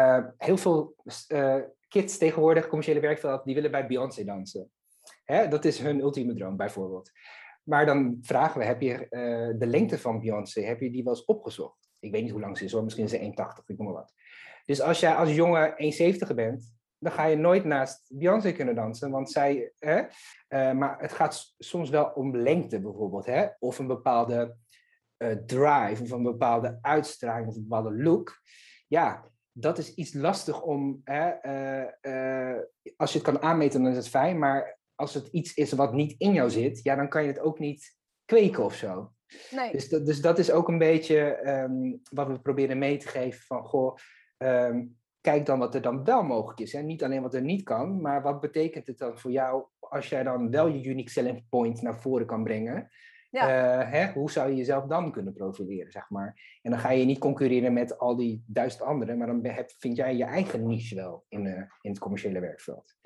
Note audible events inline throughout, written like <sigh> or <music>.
Uh, heel veel uh, kids tegenwoordig, commerciële werkveld, die willen bij Beyoncé dansen. Hè? Dat is hun ultieme droom, bijvoorbeeld. Maar dan vragen we, heb je uh, de lengte van Beyoncé, heb je die wel eens opgezocht? Ik weet niet hoe lang ze is hoor, misschien is ze 1,80, ik noem maar wat. Dus als jij als jongen 1,70 bent, dan ga je nooit naast Beyoncé kunnen dansen. Want zij, hè, maar het gaat soms wel om lengte bijvoorbeeld, hè? of een bepaalde drive, of een bepaalde uitstraling, of een bepaalde look. Ja, dat is iets lastig om, hè, uh, als je het kan aanmeten, dan is het fijn, maar als het iets is wat niet in jou zit, ja, dan kan je het ook niet kweken of zo. Nee. Dus, dat, dus dat is ook een beetje um, wat we proberen mee te geven van, goh, um, kijk dan wat er dan wel mogelijk is. Hè? Niet alleen wat er niet kan, maar wat betekent het dan voor jou als jij dan wel je unique selling point naar voren kan brengen? Uh, hè? Hoe zou je jezelf dan kunnen profileren, zeg maar? En dan ga je niet concurreren met al die duizend anderen, maar dan heb, vind jij je eigen niche wel in, uh, in het commerciële werkveld.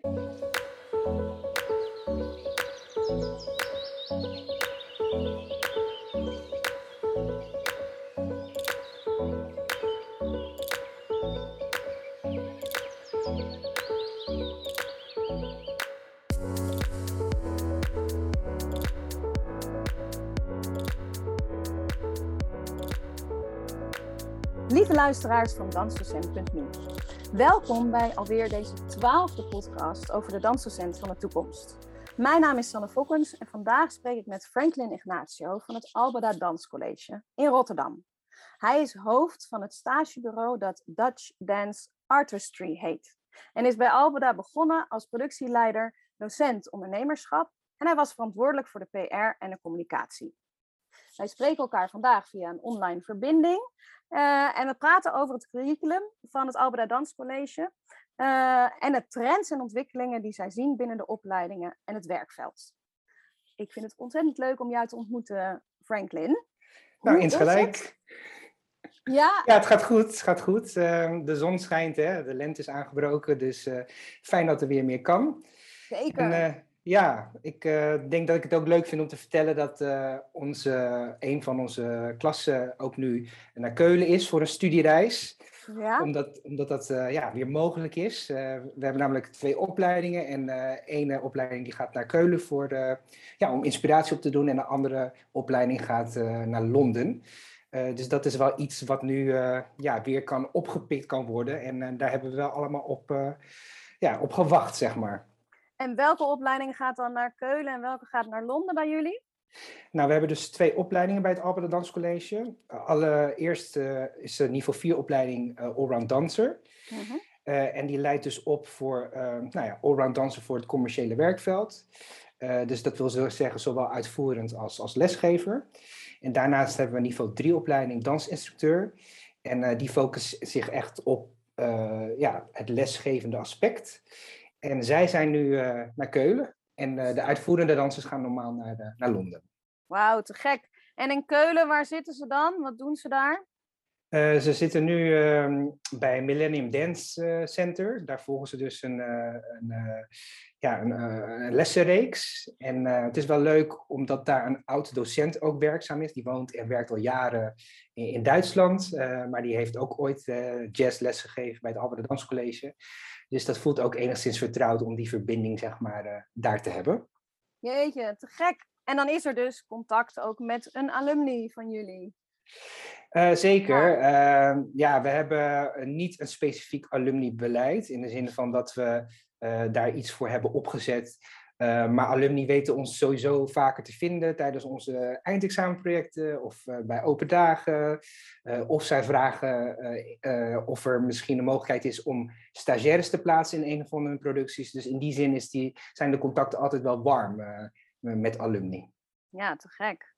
Lieve luisteraars van Dansdocent.nu. Welkom bij alweer deze twaalfde podcast over de dansdocent van de toekomst. Mijn naam is Sanne Fokkens en vandaag spreek ik met Franklin Ignacio van het Albeda Danscollege in Rotterdam. Hij is hoofd van het stagebureau dat Dutch Dance Artistry heet en is bij Albeda begonnen als productieleider, docent ondernemerschap en hij was verantwoordelijk voor de PR en de communicatie. Wij spreken elkaar vandaag via een online verbinding. Uh, en we praten over het curriculum van het Albeda Danscollege. Uh, en de trends en ontwikkelingen die zij zien binnen de opleidingen en het werkveld. Ik vind het ontzettend leuk om jou te ontmoeten, Franklin. Nou, insgelijk. Ja. ja, het gaat goed. Het gaat goed. Uh, de zon schijnt, hè? de lente is aangebroken, dus fijn dat er weer meer kan. Zeker. En, ja, ik uh, denk dat ik het ook leuk vind om te vertellen dat uh, onze, een van onze klassen ook nu naar Keulen is voor een studiereis. Ja. Omdat, omdat dat uh, ja, weer mogelijk is. we hebben namelijk twee opleidingen. En ene opleiding die gaat naar Keulen voor de, ja, om inspiratie op te doen. En de andere opleiding gaat naar Londen. dus dat is wel iets wat nu ja, weer kan opgepikt kan worden. En daar hebben we wel allemaal op, ja, op gewacht, zeg maar. En welke opleiding gaat dan naar Keulen en welke gaat naar Londen bij jullie? Nou, we hebben dus twee opleidingen bij het Albert Danscollege. allereerst uh, is de niveau 4 opleiding uh, Allround Dancer. Uh en die leidt dus op voor nou ja, Allround Dancer voor het commerciële werkveld. dus dat wil zeggen zowel uitvoerend als, als lesgever. En daarnaast hebben we niveau 3 opleiding dansinstructeur. En die focust zich echt op ja, het lesgevende aspect. En zij zijn nu uh, naar Keulen. En uh, de uitvoerende dansers gaan normaal naar, uh, naar Londen. Wauw, te gek. En in Keulen, waar zitten ze dan? Wat doen ze daar? ze zitten nu uh, bij Millennium Dance Center. Daar volgen ze dus een, een, ja, een, een lessenreeks. En het is wel leuk omdat daar een oud docent ook werkzaam is. Die woont en werkt al jaren in, in Duitsland. maar die heeft ook ooit jazzles gegeven bij het Albert Danscollege. Dus dat voelt ook enigszins vertrouwd om die verbinding zeg maar, uh, daar te hebben. Jeetje, te gek. En dan is er dus contact ook met een alumni van jullie. Uh, zeker. Ja. Uh, ja, we hebben niet een specifiek alumni-beleid. In de zin van dat we daar iets voor hebben opgezet uh, maar alumni weten ons sowieso vaker te vinden tijdens onze eindexamenprojecten of uh, bij open dagen. Uh, of zij vragen of er misschien een mogelijkheid is om stagiaires te plaatsen in een of andere producties. Dus in die zin is die, zijn de contacten altijd wel warm met alumni. Ja, te gek.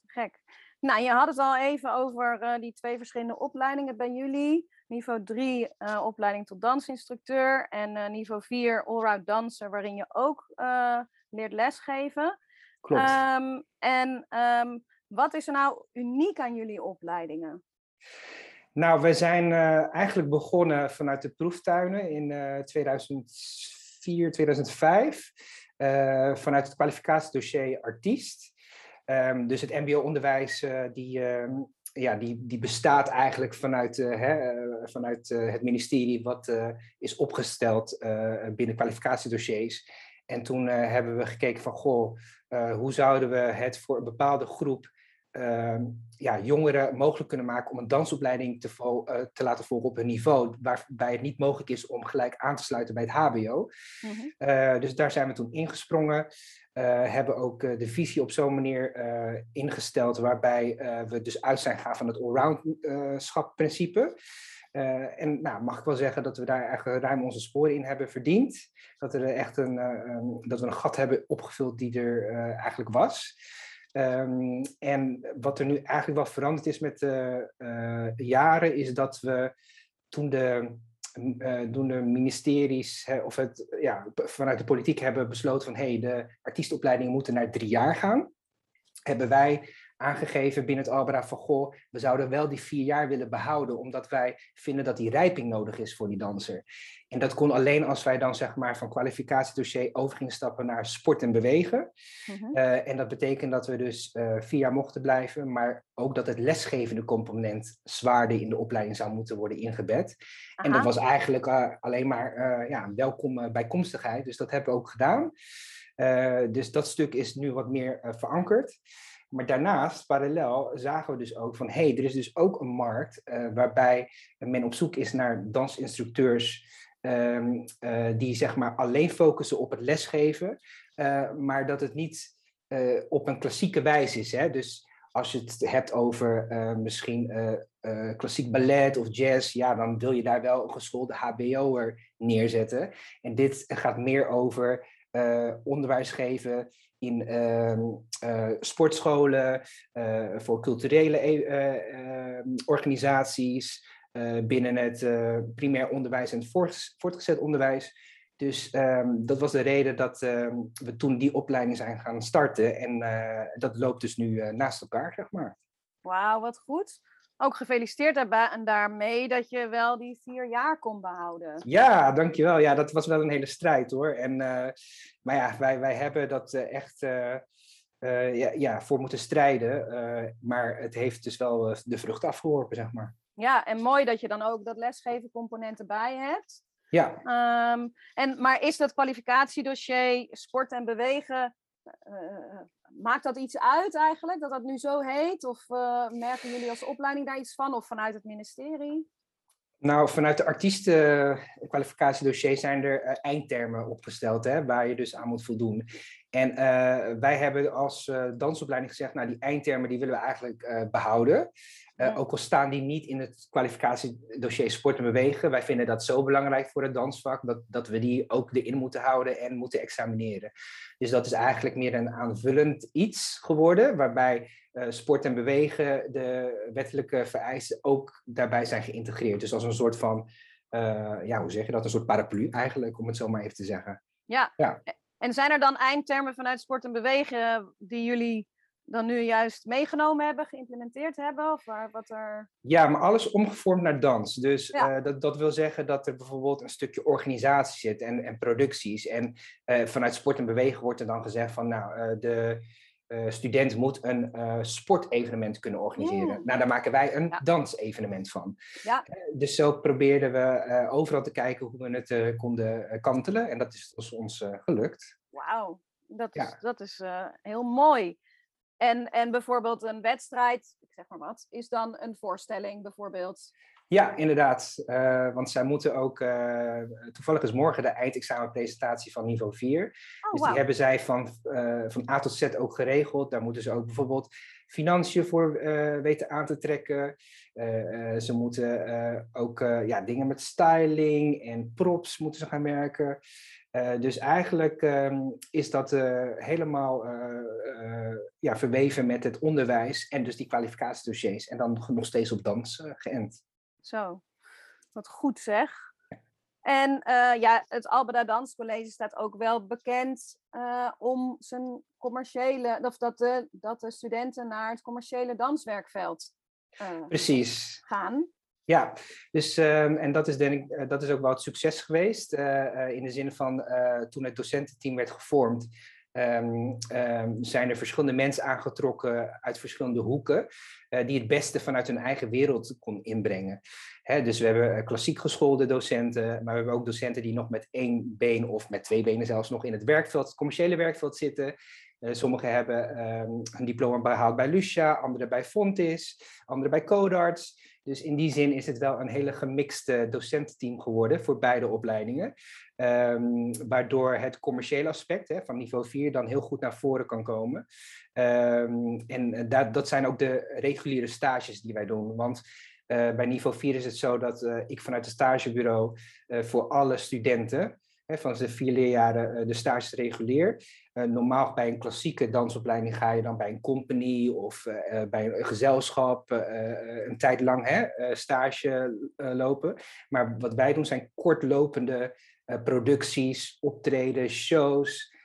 Te gek. Nou, je had het al even over die twee verschillende opleidingen bij jullie niveau 3 uh, opleiding tot dansinstructeur en uh, niveau 4 allround danser, waarin je ook leert lesgeven. Klopt. Um, en um, wat is er nou uniek aan jullie opleidingen? Nou, we zijn eigenlijk begonnen vanuit de proeftuinen in 2004, 2005. vanuit het kwalificatiedossier artiest. Um, dus het mbo-onderwijs die ja, die, die bestaat eigenlijk vanuit, hè, vanuit het ministerie wat is opgesteld binnen kwalificatiedossiers. En toen hebben we gekeken van, goh, hoe zouden we het voor een bepaalde groep Ehm, ja, jongeren mogelijk kunnen maken om een dansopleiding te, uh, te, laten volgen op hun niveau, waarbij het niet mogelijk is om gelijk aan te sluiten bij het HBO. Mhm. Eh, dus daar zijn we toen ingesprongen. Uh, hebben ook de visie op zo'n manier ingesteld, waarbij we dus uit zijn gaan van het allroundschap-principe. en nou, mag ik wel zeggen dat we daar eigenlijk ruim onze sporen in hebben verdiend. Dat, er echt een, dat we een gat hebben opgevuld die er eigenlijk was. Um, en wat er nu eigenlijk wel veranderd is met de uh, jaren, is dat we toen de, uh, toen de ministeries of het, ja, vanuit de politiek hebben besloten van hey, de artiestopleidingen moeten naar drie jaar gaan, hebben wij aangegeven binnen het Albera van goh, we zouden wel die vier jaar willen behouden, omdat wij vinden dat die rijping nodig is voor die danser. En dat kon alleen als wij dan zeg maar van kwalificatiedossier over gingen stappen naar sport en bewegen. Mhm. Eh, en dat betekent dat we dus uh, vier jaar mochten blijven, maar ook dat het lesgevende component zwaarder in de opleiding zou moeten worden ingebed. En dat was eigenlijk uh, alleen maar ja, welkom bijkomstigheid, dus dat hebben we ook gedaan. dus dat stuk is nu wat meer verankerd. Maar daarnaast, parallel, zagen we dus ook van hé, hey, er is dus ook een markt uh, waarbij men op zoek is naar dansinstructeurs um, uh, die zeg maar alleen focussen op het lesgeven, uh, maar dat het niet op een klassieke wijze is. Hè? Dus als je het hebt over misschien klassiek ballet of jazz, ja, dan wil je daar wel een geschoolde HBO'er neerzetten. En dit gaat meer over onderwijs geven in ehm, eh, sportscholen, uh, voor culturele e-, ehm, organisaties, eh, binnen het primair onderwijs en het voortgezet onderwijs. Dus ehm, dat was de reden dat we toen die opleiding zijn gaan starten. En dat loopt dus nu naast elkaar, zeg maar. Wauw, wat goed ook gefeliciteerd daarbij en daarmee dat je wel die vier jaar kon behouden. Ja, dankjewel. Ja, dat was wel een hele strijd hoor. En, uh, maar ja, wij, wij hebben dat uh, echt uh, ja, ja, voor moeten strijden. maar het heeft dus wel de vrucht afgeworpen, zeg maar. Ja, en mooi dat je dan ook dat lesgeven component erbij hebt. Ja. Um, en, maar is dat kwalificatiedossier sport en bewegen maakt dat iets uit eigenlijk, dat dat nu zo heet? Of uh, merken jullie als opleiding daar iets van? Of vanuit het ministerie? Nou, vanuit de artiestenkwalificatiedossier zijn er uh, eindtermen opgesteld, hè, waar je dus aan moet voldoen. En uh, wij hebben als dansopleiding gezegd, nou die eindtermen die willen we eigenlijk behouden. Uh, ook al staan die niet in het kwalificatiedossier sport en bewegen. Wij vinden dat zo belangrijk voor het dansvak dat, dat we die ook erin moeten houden en moeten examineren. Dus dat is eigenlijk meer een aanvullend iets geworden, waarbij uh, sport en bewegen, de wettelijke vereisten, ook daarbij zijn geïntegreerd. Dus als een soort van, uh, ja, hoe zeg je dat? Een soort paraplu eigenlijk, om het zo maar even te zeggen. Ja. ja. En zijn er dan eindtermen vanuit sport en bewegen die jullie dan nu juist meegenomen hebben, geïmplementeerd hebben? Of wat er... Ja, maar alles omgevormd naar dans. Dus eh, dat, dat wil zeggen dat er bijvoorbeeld een stukje organisatie zit en, en producties. En uh, vanuit sport en bewegen wordt er dan gezegd van, nou, uh, de student moet een sportevenement kunnen organiseren. Mm. Nou, daar maken wij een ja. dansevenement van. Ja. dus zo probeerden we overal te kijken hoe we het konden kantelen. En dat is ons gelukt. Wauw, dat is, dat is heel mooi. En, en bijvoorbeeld een wedstrijd, ik zeg maar wat, is dan een voorstelling bijvoorbeeld. Ja, inderdaad. Uh, want zij moeten ook, uh, toevallig is morgen de eindexamenpresentatie van niveau 4. Oh, dus die hebben zij van, uh, van A tot Z ook geregeld. Daar moeten ze ook bijvoorbeeld financiën voor weten aan te trekken. ze moeten ook ja, dingen met styling en props moeten ze gaan merken. Uh, dus eigenlijk um, is dat uh, helemaal uh, ja, verweven met het onderwijs en dus die kwalificatiedossiers. En dan nog steeds op dans geënt. Zo, wat goed zeg. En ja, het Albeda Danscollege staat ook wel bekend om zijn commerciële, of dat de, dat de studenten naar het commerciële danswerkveld Precies. gaan. Ja, dus, um, en dat is, denk ik, dat is ook wel het succes geweest. Uh, uh, in de zin van toen het docententeam werd gevormd, ehm, ehm, zijn er verschillende mensen aangetrokken uit verschillende hoeken, die het beste vanuit hun eigen wereld kon inbrengen. Hè, dus we hebben klassiek geschoolde docenten, maar we hebben ook docenten die nog met één been of met twee benen zelfs nog in het werkveld, het commerciële werkveld zitten. Sommigen hebben een diploma behaald bij Lucia, anderen bij Fontis, anderen bij Codarts. Dus in die zin is het wel een hele gemixte docententeam geworden voor beide opleidingen. Um, waardoor het commerciële aspect hè, van niveau 4 dan heel goed naar voren kan komen. Um, en dat, dat zijn ook de reguliere stages die wij doen. Want uh, bij niveau 4 is het zo dat uh, ik vanuit het stagebureau voor alle studenten van de vier leerjaren de stages reguleer. normaal bij een klassieke dansopleiding ga je dan bij een company of bij een gezelschap een tijd lang hè, stage lopen. Maar wat wij doen zijn kortlopende producties, optreden, shows.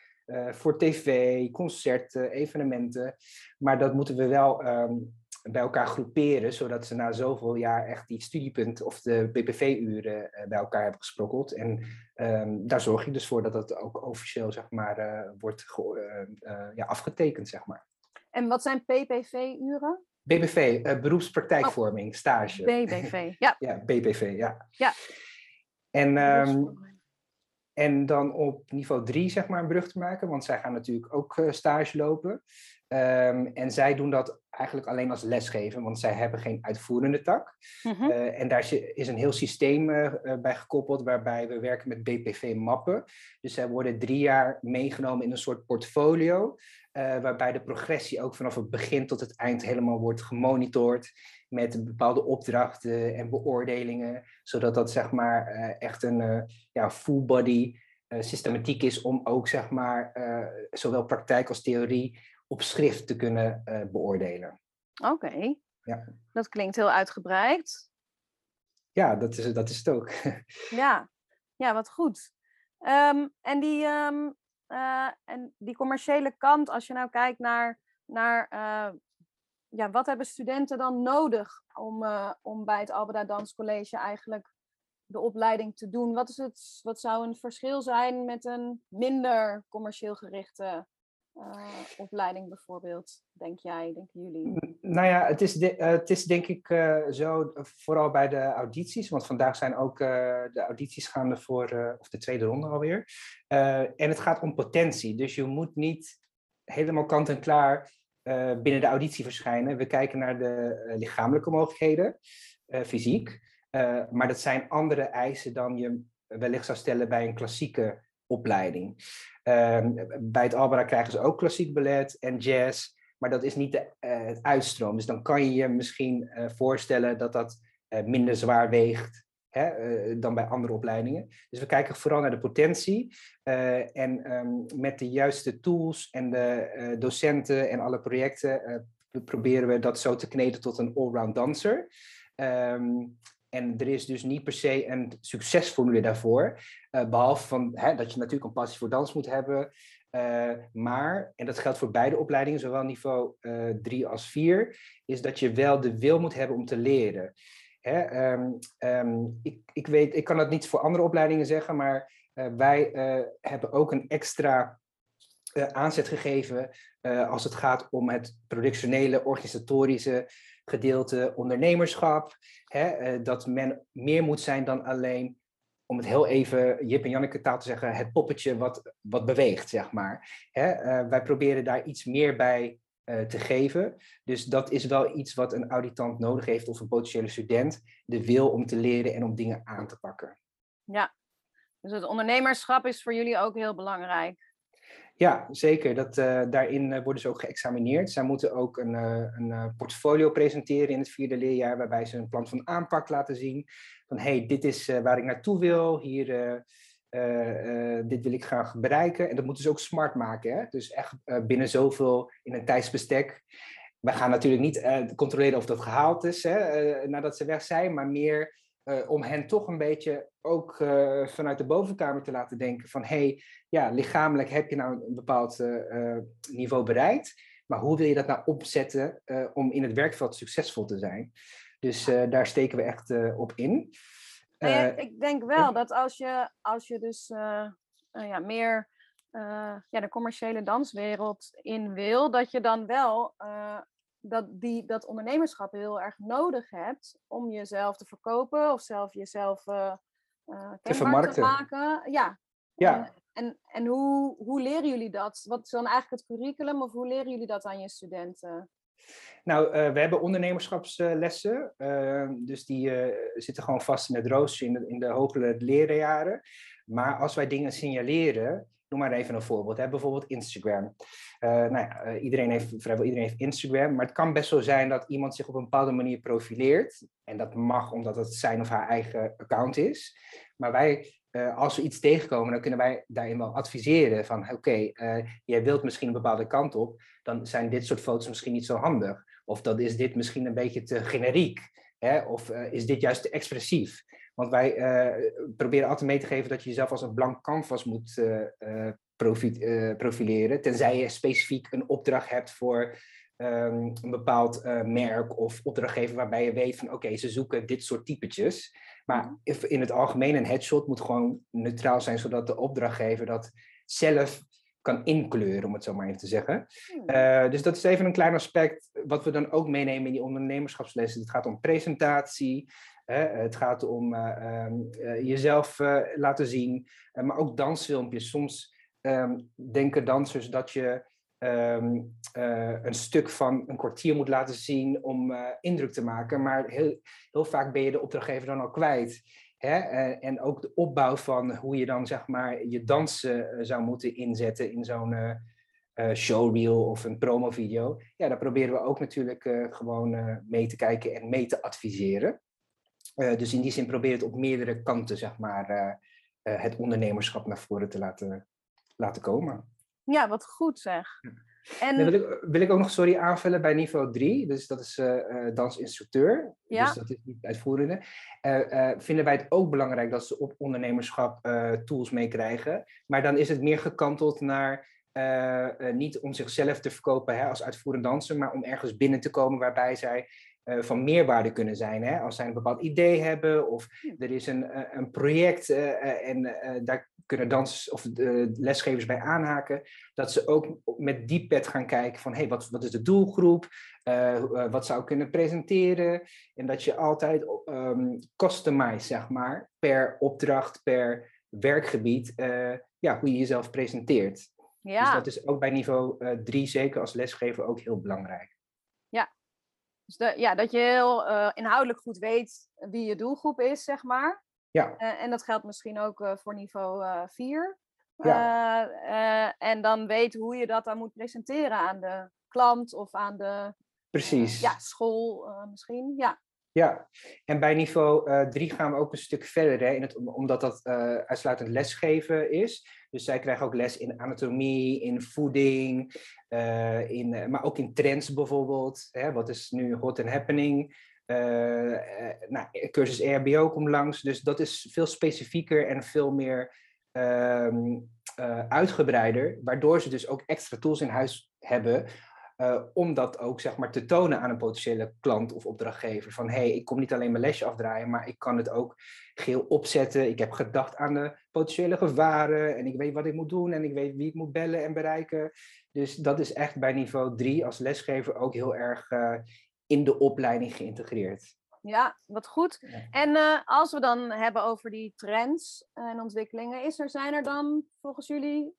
voor tv, concerten, evenementen. Maar dat moeten we wel um, bij elkaar groeperen, zodat ze na zoveel jaar echt die studiepunt of de BPV-uren uh, bij elkaar hebben gesprokkeld. En um, daar zorg je dus voor dat dat ook officieel zeg maar, uh, wordt uh, ja, afgetekend. Zeg maar. En wat zijn PPV-uren? BPV, beroepspraktijkvorming, oh, stage. BBV, ja. <laughs> ja, BPV, ja. ja. En, um, en dan op niveau 3 zeg maar een brug te maken, want zij gaan natuurlijk ook stage lopen. Um, en zij doen dat eigenlijk alleen als lesgeven, want zij hebben geen uitvoerende tak. Mm -hmm. uh, en daar is een heel systeem uh, bij gekoppeld, waarbij we werken met BPV-mappen. Dus zij worden drie jaar meegenomen in een soort portfolio, uh, waarbij de progressie ook vanaf het begin tot het eind helemaal wordt gemonitord met bepaalde opdrachten en beoordelingen, zodat dat zeg maar echt een ja, full body systematiek is om ook zeg maar zowel praktijk als theorie op schrift te kunnen uh, beoordelen. Oké, okay. ja. dat klinkt heel uitgebreid. Ja, dat is, dat is het ook. <laughs> ja. ja, wat goed. Um, en, die, um, uh, en die commerciële kant, als je nou kijkt naar, naar uh, ja, wat hebben studenten dan nodig om, om bij het Albeda Danscollege eigenlijk de opleiding te doen? Wat, is het, wat zou een verschil zijn met een minder commercieel gerichte opleiding bijvoorbeeld, denk jij, denken jullie? Nou ja, het is, de, uh, het is denk ik uh, zo, vooral bij de audities, want vandaag zijn ook de audities gaande voor, of de tweede ronde alweer. en het gaat om potentie, dus je moet niet helemaal kant en klaar binnen de auditie verschijnen. We kijken naar de lichamelijke mogelijkheden, fysiek, maar dat zijn andere eisen dan je wellicht zou stellen bij een klassieke opleiding. Um, bij het Albera krijgen ze ook klassiek ballet en jazz, maar dat is niet de, het uitstroom. Dus dan kan je je misschien uh, voorstellen dat dat uh, minder zwaar weegt hè, dan bij andere opleidingen. Dus we kijken vooral naar de potentie en um, met de juiste tools en de docenten en alle projecten proberen we dat zo te kneden tot een allround danser. Um, en er is dus niet per se een succesformule daarvoor. Uh, behalve van, hè, dat je natuurlijk een passie voor dans moet hebben. Uh, maar, en dat geldt voor beide opleidingen, zowel niveau 3 uh, als 4, is dat je wel de wil moet hebben om te leren. Hè, um, um, ik, ik, weet, ik kan dat niet voor andere opleidingen zeggen, maar wij hebben ook een extra aanzet gegeven als het gaat om het productionele, organisatorische gedeelte ondernemerschap. Hè, eh, dat men meer moet zijn dan alleen, om het heel even Jip en Janneke taal te zeggen, het poppetje wat, wat beweegt, zeg maar. Hè, uh, wij proberen daar iets meer bij uh, te geven. Dus dat is wel iets wat een auditant nodig heeft of een potentiële student. De wil om te leren en om dingen aan te pakken. Ja, dus het ondernemerschap is voor jullie ook heel belangrijk. Ja, zeker. Dat, uh, daarin uh, worden ze ook geëxamineerd. Zij moeten ook een, uh, een portfolio presenteren in het vierde leerjaar, waarbij ze een plan van aanpak laten zien. Van hey, dit is waar ik naartoe wil, hier, dit wil ik graag bereiken. En dat moeten ze ook smart maken. Hè? Dus echt binnen zoveel in een tijdsbestek. We gaan natuurlijk niet controleren of dat gehaald is hè, nadat ze weg zijn, maar meer uh, om hen toch een beetje ook uh, vanuit de bovenkamer te laten denken van hé, hey, ja, lichamelijk heb je nou een bepaald uh, niveau bereikt, maar hoe wil je dat nou opzetten om in het werkveld succesvol te zijn? Dus daar steken we echt op in. Ja, ik denk wel dat als je, als je dus ja, meer ja, de commerciële danswereld in wil, dat je dan wel dat, die, dat ondernemerschap heel erg nodig hebt om jezelf te verkopen of zelf jezelf uh, te vermarkten. Te maken. Ja. ja. En, en hoe, hoe leren jullie dat? Wat is dan eigenlijk het curriculum of hoe leren jullie dat aan je studenten? Nou, uh, we hebben ondernemerschapslessen. Uh, dus die zitten gewoon vast in het rooster in de, in de hogere lerenjaren. Maar als wij dingen signaleren, noem maar even een voorbeeld. Hè? Bijvoorbeeld Instagram. Uh, nou ja, eh, iedereen heeft, vrijwel iedereen heeft Instagram, maar het kan best zo zijn dat iemand zich op een bepaalde manier profileert. En dat mag omdat het zijn of haar eigen account is. Maar wij, uh, als we iets tegenkomen, dan kunnen wij daarin wel adviseren van oké, jij wilt misschien een bepaalde kant op, dan zijn dit soort foto's misschien niet zo handig. Of dan is dit misschien een beetje te generiek. Hè? Of is dit juist te expressief? Want wij proberen altijd mee te geven dat je jezelf als een blank canvas moet uh, profileren, tenzij je specifiek een opdracht hebt voor ehm, een bepaald merk of opdrachtgever waarbij je weet van oké, ze zoeken dit soort typetjes. Maar mhm. in het algemeen een headshot moet gewoon neutraal zijn, zodat de opdrachtgever dat zelf kan inkleuren, om het zo maar even te zeggen. Uh, dus dat is even een klein aspect wat we dan ook meenemen in die ondernemerschapslessen. Het gaat om presentatie, het gaat om uh, jezelf laten zien, maar ook dansfilmpjes. Soms um, denken dansers dat je ehm, eh, een stuk van een kwartier moet laten zien om indruk te maken. Maar heel, heel vaak ben je de opdrachtgever dan al kwijt. En ook de opbouw van hoe je dan zeg maar je dansen zou moeten inzetten in zo'n showreel of een promovideo. Ja, daar proberen we ook natuurlijk gewoon mee te kijken en mee te adviseren. Dus in die zin proberen het op meerdere kanten zeg maar het ondernemerschap naar voren te laten laten komen. Ja, wat goed zeg. En... wil, ik, wil ik ook nog, sorry, aanvullen bij niveau 3. Dus dat is dansinstructeur. Ja. Dus dat is niet uitvoerende. Vinden wij het ook belangrijk dat ze op ondernemerschap tools meekrijgen. Maar dan is het meer gekanteld naar niet om zichzelf te verkopen hè, als uitvoerend danser, maar om ergens binnen te komen waarbij zij van meerwaarde kunnen zijn. Hè? Als zij een bepaald idee hebben of er is een, een project en daar kunnen dansers of de lesgevers bij aanhaken. Dat ze ook met die pet gaan kijken van hey, wat, wat is de doelgroep? Wat zou ik kunnen presenteren? En dat je altijd um, customize, zeg maar, per opdracht, per werkgebied, ja, hoe je jezelf presenteert. Ja. Dus dat is ook bij niveau 3, zeker als lesgever, ook heel belangrijk. Dus de, ja dat je heel inhoudelijk goed weet wie je doelgroep is, zeg maar. Ja. Uh, en dat geldt misschien ook uh, voor niveau 4. Uh, ja. en dan weet hoe je dat dan moet presenteren aan de klant of aan de Precies. ja, school misschien. Ja. Ja, en bij niveau 3 gaan we ook een stuk verder, hè, in het, omdat dat uitsluitend lesgeven is. Dus zij krijgen ook les in anatomie, in voeding, in, maar ook in trends bijvoorbeeld. Hè, wat is nu hot and happening? Uh, nou, cursus EHBO komt langs. Dus dat is veel specifieker en veel meer uh, uitgebreider. Waardoor ze dus ook extra tools in huis hebben. Uh, om dat ook zeg maar, te tonen aan een potentiële klant of opdrachtgever. Van hé, hey, ik kom niet alleen mijn lesje afdraaien, maar ik kan het ook geel opzetten. Ik heb gedacht aan de potentiële gevaren en ik weet wat ik moet doen en ik weet wie ik moet bellen en bereiken. Dus dat is echt bij niveau 3 als lesgever ook heel erg in de opleiding geïntegreerd. Ja, wat goed. En uh, als we dan hebben over die trends en ontwikkelingen, is er, zijn er dan volgens jullie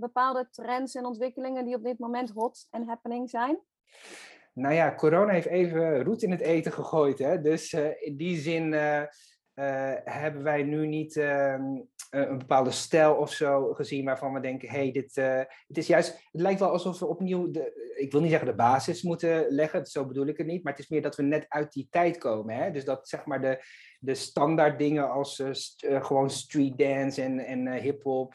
bepaalde trends en ontwikkelingen die op dit moment hot en happening zijn? Nou ja, corona heeft even roet in het eten gegooid. Hè? Dus uh, in die zin hebben wij nu niet ehm, eh, een bepaalde stijl of zo gezien waarvan we denken, hey, dit het is juist, het lijkt wel alsof we opnieuw, de, ik wil niet zeggen de basis moeten leggen, zo bedoel ik het niet, maar het is meer dat we net uit die tijd komen. Hè? Dus dat zeg maar de, de standaard dingen als gewoon street dance en, en hip-hop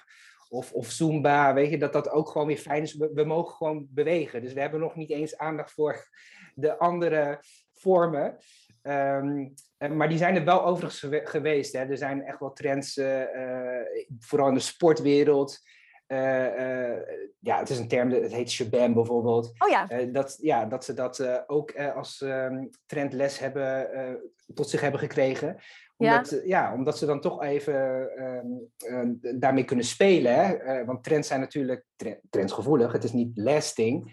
of, of Zumba, weet je, dat dat ook gewoon weer fijn is. We, we mogen gewoon bewegen. Dus we hebben nog niet eens aandacht voor de andere vormen. Um, maar die zijn er wel overigens geweest. Hè. Er zijn echt wel trends, uh, vooral in de sportwereld. Uh, ja, het is een term, het heet shabam bijvoorbeeld. Oh ja. dat, ja, dat ze dat ook als um, trendles hebben, tot zich hebben gekregen. Omdat, ja. ja, omdat ze dan toch even ehm, daarmee kunnen spelen. Hè? want trends zijn natuurlijk trendsgevoelig. Het is niet lasting.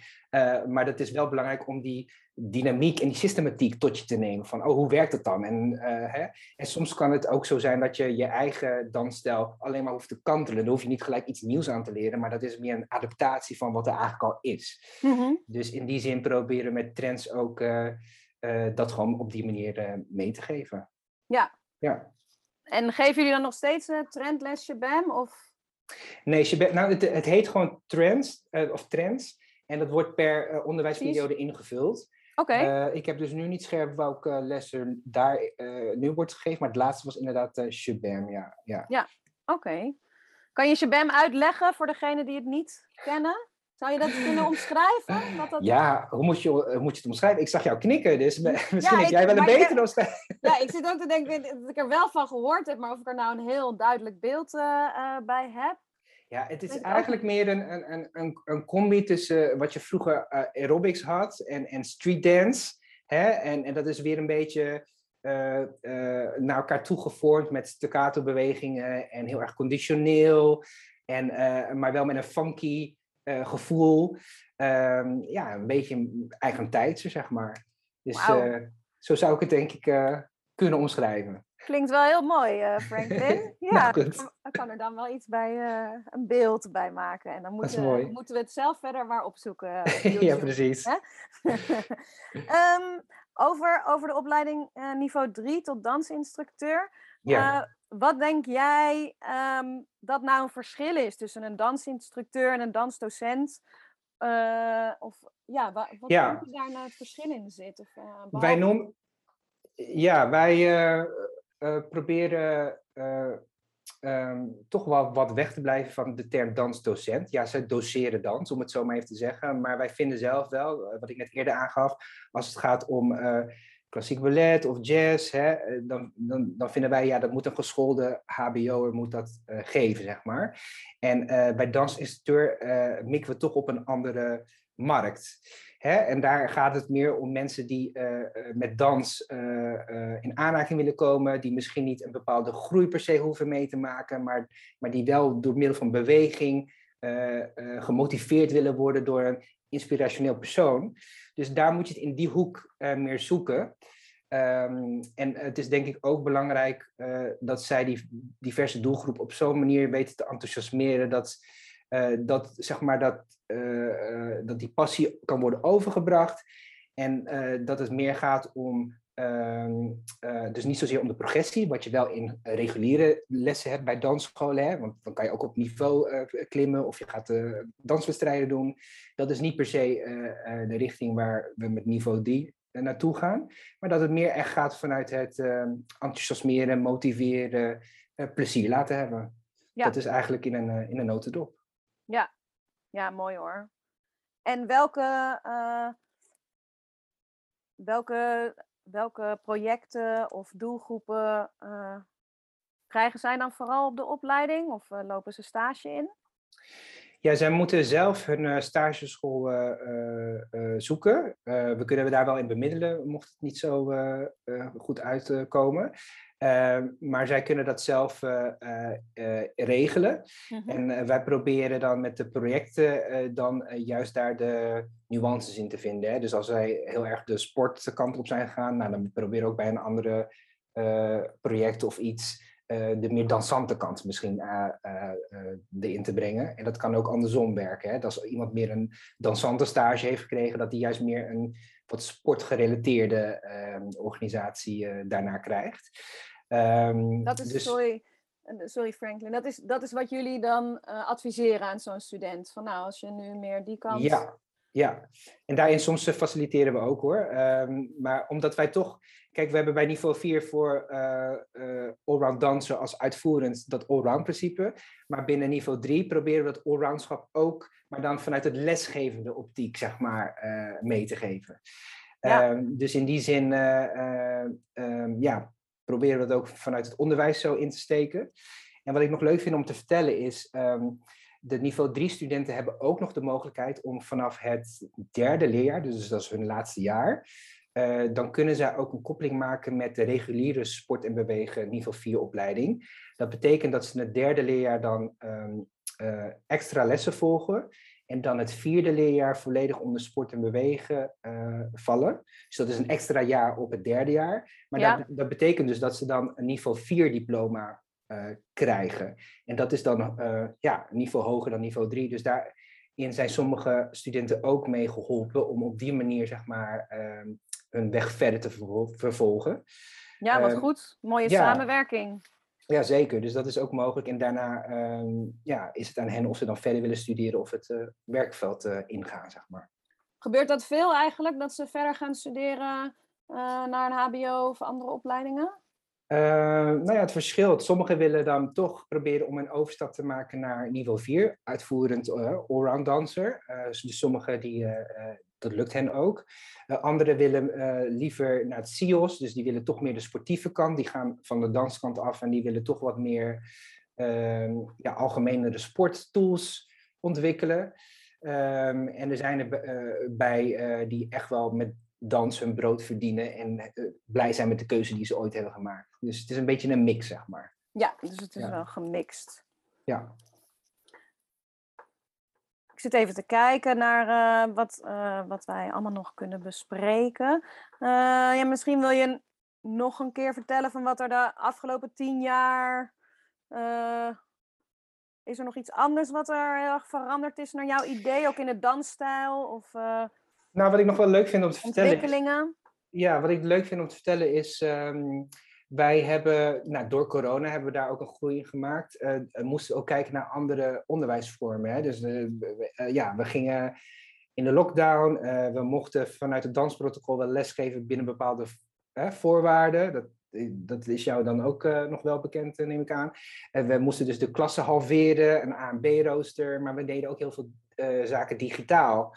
maar dat is wel belangrijk om die dynamiek en die systematiek tot je te nemen. Van, oh, hoe werkt het dan? En, uh, hè? en soms kan het ook zo zijn dat je je eigen dansstijl alleen maar hoeft te kantelen. Dan hoef je niet gelijk iets nieuws aan te leren, maar dat is meer een adaptatie van wat er eigenlijk al is. Mhm. Dus in die zin proberen met trends ook uh, uh, dat gewoon op die manier mee te geven. Ja. Ja. En geven jullie dan nog steeds trendles Shabam? Of? Nee, Shabam, nou, het, het heet gewoon trends, of trends. En dat wordt per onderwijsperiode ingevuld. Okay. Uh, ik heb dus nu niet scherp welke les er daar nu wordt gegeven, maar het laatste was inderdaad uh, Shabam, ja. Ja, ja oké. Okay. Kan je Shabam uitleggen voor degenen die het niet kennen? Zou je dat kunnen omschrijven? Wat dat... Ja, hoe moet je, moet je het omschrijven? Ik zag jou knikken, dus <laughs> misschien ja, heb jij wel een betere omschrijving. Ja, ik zit ook te denken dat ik er wel van gehoord heb, maar of ik er nou een heel duidelijk beeld bij heb. Ja, het is eigenlijk meer een, een, een, een combi tussen wat je vroeger uh, aerobics had en, en street dance. Hè? En, en dat is weer een beetje uh, uh, naar elkaar toegevormd met staccato bewegingen en heel erg conditioneel. En, maar wel met een funky gevoel. Um, ja, een beetje eigen tijdse, zeg maar. Dus wow. zo zou ik het denk ik kunnen omschrijven. Klinkt wel heel mooi, Franklin. <laughs> Ja, nou, ik kan er dan wel iets bij, een beeld bij maken. En dan moeten, moeten we het zelf verder maar opzoeken. <laughs> ja, precies. um, <laughs> over, over de opleiding niveau 3 tot dansinstructeur. Ja. Wat denk jij um, dat nou een verschil is tussen een dansinstructeur en een dansdocent? of ja, wat, wat ja. denk je daar nou het verschil in zit? Of, Wij noemen, ja, wij uh, proberen um, toch wel wat weg te blijven van de term dansdocent. Ja, ze doseren dans, om het zo maar even te zeggen. Maar wij vinden zelf wel, wat ik net eerder aangaf, als het gaat om klassiek ballet of jazz, hè, dan, dan, dan vinden wij, ja, dat moet een geschoolde HBO'er moet dat geven, zeg maar. En bij dansinstructeur mikken we toch op een andere markt. Hè? En daar gaat het meer om mensen die met dans in aanraking willen komen, die misschien niet een bepaalde groei per se hoeven mee te maken, maar, maar die wel door middel van beweging gemotiveerd willen worden door een inspirationeel persoon. Dus daar moet je het in die hoek meer zoeken. Um, en het is denk ik ook belangrijk dat zij die diverse doelgroep op zo'n manier weten te enthousiasmeren dat uh, dat, zeg maar, dat, dat die passie kan worden overgebracht. En dat het meer gaat om, ehm, dus niet zozeer om de progressie, wat je wel in reguliere lessen hebt bij dansscholen. Hè, want dan kan je ook op niveau klimmen of je gaat danswedstrijden doen. Dat is niet per se de richting waar we met niveau 3 naartoe gaan. Maar dat het meer echt gaat vanuit het ehm, enthousiasmeren, motiveren, plezier laten hebben. Ja. Dat is eigenlijk in een, in een notendop. Ja, ja, mooi hoor. En welke, welke, welke projecten of doelgroepen uh, krijgen zij dan vooral op de opleiding of uh, lopen ze stage in? Ja, zij moeten zelf hun stageschool zoeken. we kunnen daar wel in bemiddelen, mocht het niet zo goed uitkomen. Ehm, maar zij kunnen dat zelf uh, uh, regelen. Mhm. En wij proberen dan met de projecten dan juist daar de nuances in te vinden. Hè? Dus als wij heel erg de sportkant op zijn gegaan, nou, dan proberen we ook bij een andere project of iets de meer dansante kant misschien erin te brengen. En dat kan ook andersom werken. Hè? Dat als iemand meer een dansante stage heeft gekregen, dat die juist meer een wat sportgerelateerde ehm, organisatie daarna krijgt. Um, dat is, dus... sorry, sorry Franklin, dat is, dat is wat jullie dan uh, adviseren aan zo'n student? Van nou, als je nu meer die kant... Ja, ja. en daarin soms uh, faciliteren we ook hoor. Um, maar omdat wij toch, kijk, we hebben bij niveau 4 voor uh, allround dansen als uitvoerend dat allround principe. Maar binnen niveau 3 proberen we dat allroundschap ook, maar dan vanuit het lesgevende optiek, zeg maar, mee te geven. Ja. Um, dus in die zin, ja, proberen dat ook vanuit het onderwijs zo in te steken. En wat ik nog leuk vind om te vertellen is, um, de niveau 3 studenten hebben ook nog de mogelijkheid om vanaf het derde leerjaar, dus dat is hun laatste jaar, dan kunnen zij ook een koppeling maken met de reguliere sport en bewegen niveau 4 opleiding. Dat betekent dat ze het derde leerjaar dan ehm, extra lessen volgen. En dan het vierde leerjaar volledig onder sport en bewegen uh, vallen. Dus dat is een extra jaar op het derde jaar. Maar dat, dat, betekent dus dat ze dan een niveau 4 diploma uh, krijgen. En dat is dan uh, ja, niveau hoger dan niveau 3. Dus daarin zijn sommige studenten ook mee geholpen om op die manier zeg maar, ehm, hun weg verder te vervolgen. Ja, wat ehm, goed. Mooie samenwerking. Ja, zeker. Dus dat is ook mogelijk. En daarna ehm, ja, is het aan hen of ze dan verder willen studeren of het uh, werkveld uh, ingaan, zeg maar. Gebeurt dat veel eigenlijk, dat ze verder gaan studeren uh, naar een hbo of andere opleidingen? nou ja, het verschilt. Sommigen willen dan toch proberen om een overstap te maken naar niveau 4, uitvoerend allround danser. dus sommigen die, dat lukt hen ook. Uh, anderen willen uh, liever naar het CIOS, dus die willen toch meer de sportieve kant. Die gaan van de danskant af en die willen toch wat meer uh, ja, algemenere sporttools ontwikkelen. Um, en er zijn er uh, bij die echt wel met dans hun brood verdienen en blij zijn met de keuze die ze ooit hebben gemaakt. Dus het is een beetje een mix, zeg maar. Ja, dus het is wel gemixt. Ja. Ik zit even te kijken naar uh, wat, uh, wat wij allemaal nog kunnen bespreken. Uh, ja, misschien wil je nog een keer vertellen van wat er de afgelopen tien jaar. is er nog iets anders wat er heel erg veranderd is naar jouw idee, ook in de dansstijl? Of, nou, wat ik nog wel leuk vind om te vertellen. Ontwikkelingen? ja, wat ik leuk vind om te vertellen is. Um, wij hebben, nou, door corona hebben we daar ook een groei in gemaakt. We moesten ook kijken naar andere onderwijsvormen. Hè? Dus uh, ja, we gingen in de lockdown. we mochten vanuit het dansprotocol wel lesgeven binnen bepaalde voorwaarden. Dat, dat is jou dan ook nog wel bekend, neem ik aan. En we moesten dus de klassen halveren, een A en B-rooster. Maar we deden ook heel veel zaken digitaal.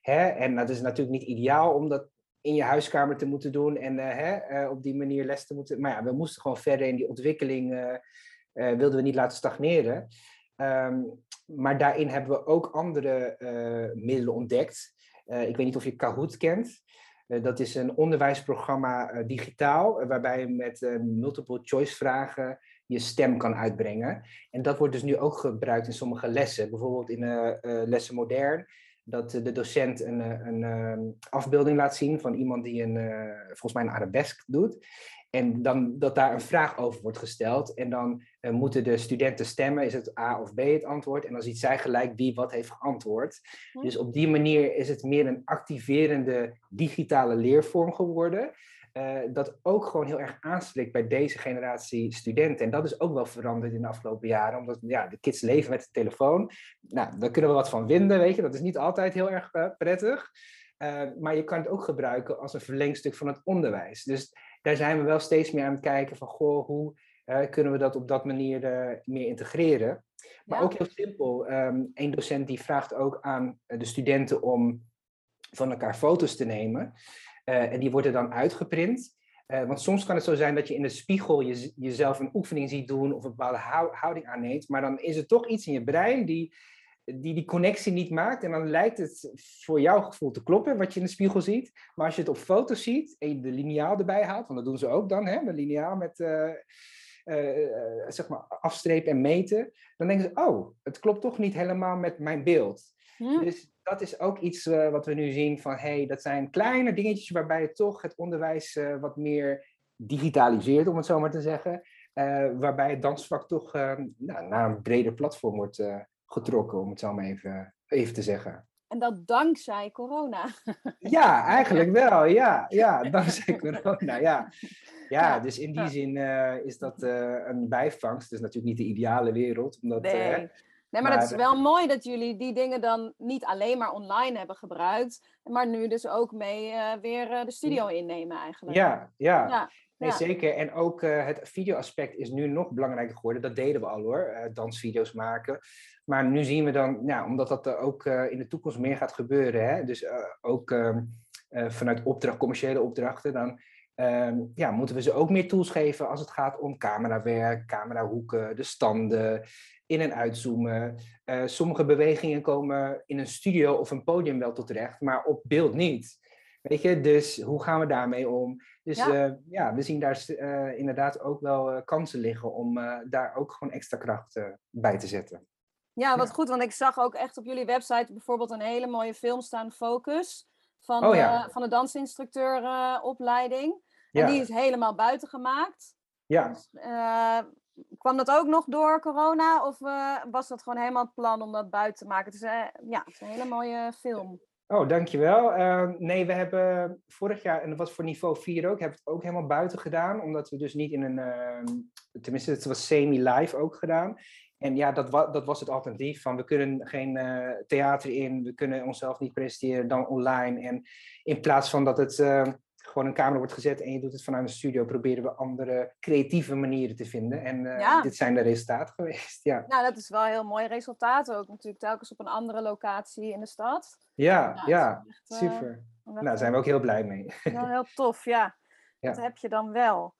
Hè? En dat is natuurlijk niet ideaal om dat in je huiskamer te moeten doen en uh, hè, uh, op die manier les te moeten. Maar ja, we moesten gewoon verder in die ontwikkeling, uh, wilden we niet laten stagneren. Um, maar daarin hebben we ook andere middelen ontdekt. ik weet niet of je Kahoot kent. dat is een onderwijsprogramma digitaal, waarbij je met multiple choice vragen je stem kan uitbrengen. En dat wordt dus nu ook gebruikt in sommige lessen, bijvoorbeeld in lessen modern dat de docent een, eh, een, ehm, afbeelding laat zien van iemand die een, eh, volgens mij een arabesk doet. En dan dat daar een vraag over wordt gesteld. En dan uh, moeten de studenten stemmen, is het A of B het antwoord? En dan ziet zij gelijk wie wat heeft geantwoord. Dus op die manier is het meer een activerende digitale leervorm geworden. Uh, dat ook gewoon heel erg aanspreekt bij deze generatie studenten. En dat is ook wel veranderd in de afgelopen jaren, omdat ja, de kids leven met de telefoon. Nou, daar kunnen we wat van vinden, weet je. Dat is niet altijd heel erg uh, prettig. Uh, maar je kan het ook gebruiken als een verlengstuk van het onderwijs. Dus daar zijn we wel steeds meer aan het kijken van, goh, hoe kunnen we dat op dat manier meer integreren? Maar ook heel simpel. Um, een docent die vraagt ook aan de studenten om van elkaar foto's te nemen. Uh, en die worden dan uitgeprint. Uh, want soms kan het zo zijn dat je in de spiegel je, jezelf een oefening ziet doen of een bepaalde houding aanneemt. Maar dan is er toch iets in je brein die, die die connectie niet maakt. En dan lijkt het voor jouw gevoel te kloppen wat je in de spiegel ziet. Maar als je het op foto's ziet en je de lineaal erbij haalt, want dat doen ze ook dan, hè, de lineaal met uh, zeg maar afstrepen en meten. Dan denken ze, oh, het klopt toch niet helemaal met mijn beeld. Hm. Dus dat is ook iets uh, wat we nu zien van, hey, dat zijn kleine dingetjes waarbij je toch het onderwijs uh, wat meer digitaliseert, om het zo maar te zeggen. Uh, waarbij het dansvak toch nou, naar een breder platform wordt getrokken, om het zo maar even, even te zeggen. En dat dankzij corona. <laughs> Ja, eigenlijk <laughs> wel. Ja, ja dankzij corona. Ja, ja dus in die zin is dat een bijvangst. Het is natuurlijk niet de ideale wereld. Omdat, nee. Nee, maar, het is wel mooi dat jullie die dingen dan niet alleen maar online hebben gebruikt, maar nu dus ook mee uh, weer uh, de studio innemen eigenlijk. Ja, ja. ja. Nee, zeker. En ook uh, het videoaspect is nu nog belangrijker geworden. Dat deden we al hoor, dansvideo's maken. Maar nu zien we dan, ja, omdat dat er ook in de toekomst meer gaat gebeuren, hè, dus ook ehm, vanuit opdracht, commerciële opdrachten, dan ehm, ja, moeten we ze ook meer tools geven als het gaat om camerawerk, camerahoeken, de standen, in- en uitzoomen. Uh, sommige bewegingen komen in een studio of een podium wel tot recht, maar op beeld niet. Weet je, dus hoe gaan we daarmee om? Dus Ja. ja, ja we zien daar eh, inderdaad ook wel eh, kansen liggen om eh, daar ook gewoon extra kracht eh, bij te zetten. Ja, wat Ja. goed, want ik zag ook echt op jullie website bijvoorbeeld een hele mooie film staan, Focus, van, Oh ja. van de dansinstructeuropleiding. En die is helemaal buiten gemaakt. ja. Dus, eh, kwam dat ook nog door corona of eh, was dat gewoon helemaal het plan om dat buiten te maken? Het is, eh, ja, het is een hele mooie film. Oh, dankjewel. Nee, we hebben vorig jaar, en dat was voor niveau 4 ook, hebben we het ook helemaal buiten gedaan. Omdat we dus niet in een, tenminste het was semi-live ook gedaan. En ja, dat, wa dat was het alternatief van we kunnen geen theater in, we kunnen onszelf niet presenteren, dan online. En in plaats van dat het gewoon een camera wordt gezet en je doet het vanuit een studio, proberen we andere creatieve manieren te vinden. En eh, Ja. dit zijn de resultaten <laughs> geweest, ja. Nou, dat is wel een heel mooi resultaat ook natuurlijk, telkens op een andere locatie in de stad. Ja, ja, echt, eh, super. Nou, daar zijn we ook heel blij mee. Wel heel tof, ja. <laughs> Ja. Dat heb je dan wel.